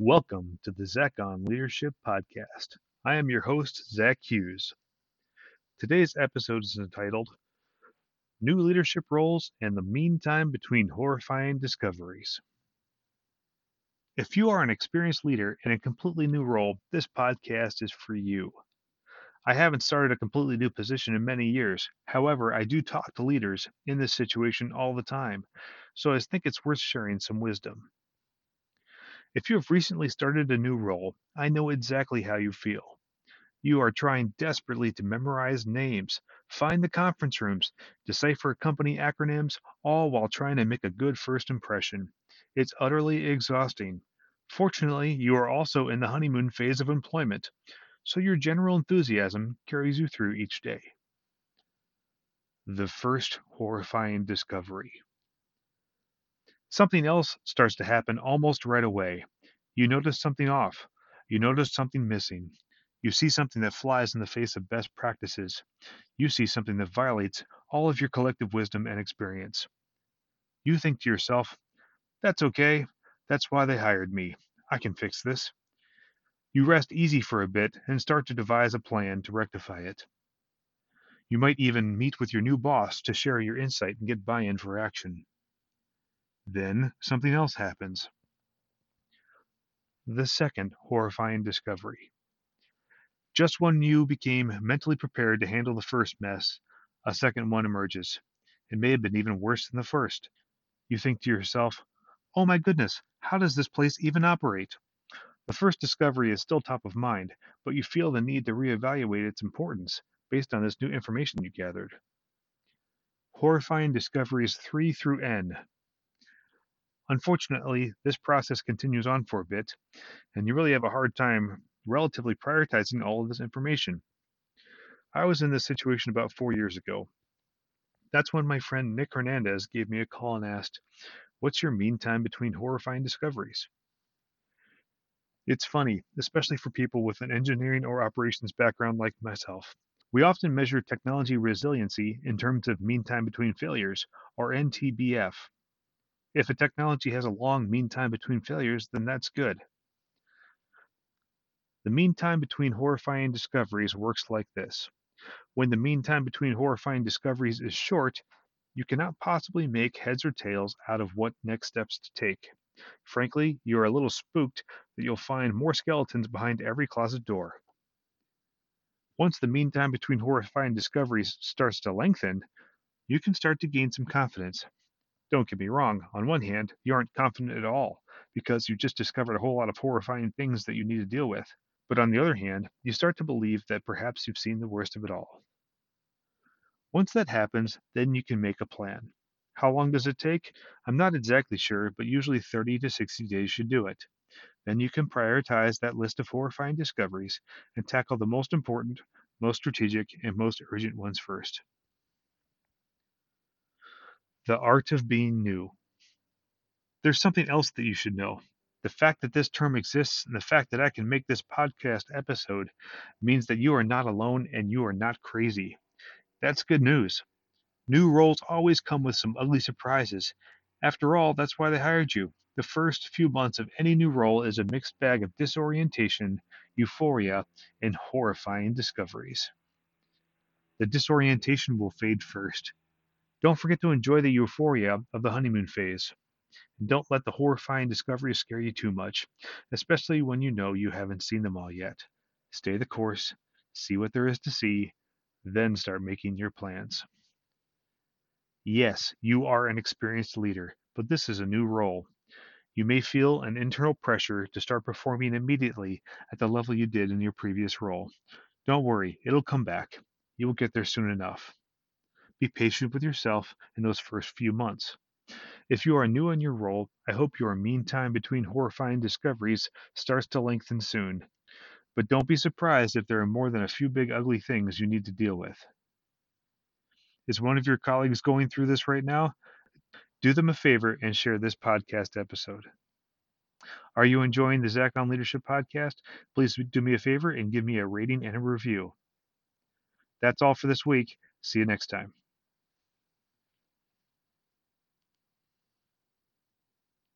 Welcome to the Zach on Leadership Podcast. I am your host, Zach Hughes. Today's episode is entitled New Leadership Roles and the Meantime Between Horrifying Discoveries. If you are an experienced leader in a completely new role, this podcast is for you. I haven't started a completely new position in many years. However, I do talk to leaders in this situation all the time, so I think it's worth sharing some wisdom. If you have recently started a new role, I know exactly how you feel. You are trying desperately to memorize names, find the conference rooms, decipher company acronyms, all while trying to make a good first impression. It's utterly exhausting. Fortunately, you are also in the honeymoon phase of employment, so your general enthusiasm carries you through each day. The first horrifying discovery. Something else starts to happen almost right away. You notice something off. You notice something missing. You see something that flies in the face of best practices. You see something that violates all of your collective wisdom and experience. You think to yourself, that's okay. That's why they hired me. I can fix this. You rest easy for a bit and start to devise a plan to rectify it. You might even meet with your new boss to share your insight and get buy in for action. Then something else happens. The second horrifying discovery. Just when you became mentally prepared to handle the first mess, a second one emerges. It may have been even worse than the first. You think to yourself, oh my goodness, how does this place even operate? The first discovery is still top of mind, but you feel the need to reevaluate its importance based on this new information you gathered. Horrifying discoveries 3 through N Unfortunately, this process continues on for a bit, and you really have a hard time relatively prioritizing all of this information. I was in this situation about four years ago. That's when my friend Nick Hernandez gave me a call and asked, What's your mean time between horrifying discoveries? It's funny, especially for people with an engineering or operations background like myself. We often measure technology resiliency in terms of mean time between failures, or MTBF, if a technology has a long mean time between failures, then that's good. The mean time between horrifying discoveries works like this. When the mean time between horrifying discoveries is short, you cannot possibly make heads or tails out of what next steps to take. Frankly, you are a little spooked that you'll find more skeletons behind every closet door. Once the mean time between horrifying discoveries starts to lengthen, you can start to gain some confidence. Don't get me wrong, on one hand, you aren't confident at all because you just discovered a whole lot of horrifying things that you need to deal with. But on the other hand, you start to believe that perhaps you've seen the worst of it all. Once that happens, then you can make a plan. How long does it take? I'm not exactly sure, but usually 30 to 60 days should do it. Then you can prioritize that list of horrifying discoveries and tackle the most important, most strategic, and most urgent ones first. The art of being new. There's something else that you should know. The fact that this term exists and the fact that I can make this podcast episode means that you are not alone and you are not crazy. That's good news. New roles always come with some ugly surprises. After all, that's why they hired you. The first few months of any new role is a mixed bag of disorientation, euphoria, and horrifying discoveries. The disorientation will fade first. Don't forget to enjoy the euphoria of the honeymoon phase. And don't let the horrifying discoveries scare you too much, especially when you know you haven't seen them all yet. Stay the course, see what there is to see, then start making your plans. Yes, you are an experienced leader, but this is a new role. You may feel an internal pressure to start performing immediately at the level you did in your previous role. Don't worry, it'll come back. You will get there soon enough. Be patient with yourself in those first few months. If you are new in your role, I hope your mean time between horrifying discoveries starts to lengthen soon. But don't be surprised if there are more than a few big ugly things you need to deal with. Is one of your colleagues going through this right now? Do them a favor and share this podcast episode. Are you enjoying the Zach on Leadership podcast? Please do me a favor and give me a rating and a review. That's all for this week. See you next time.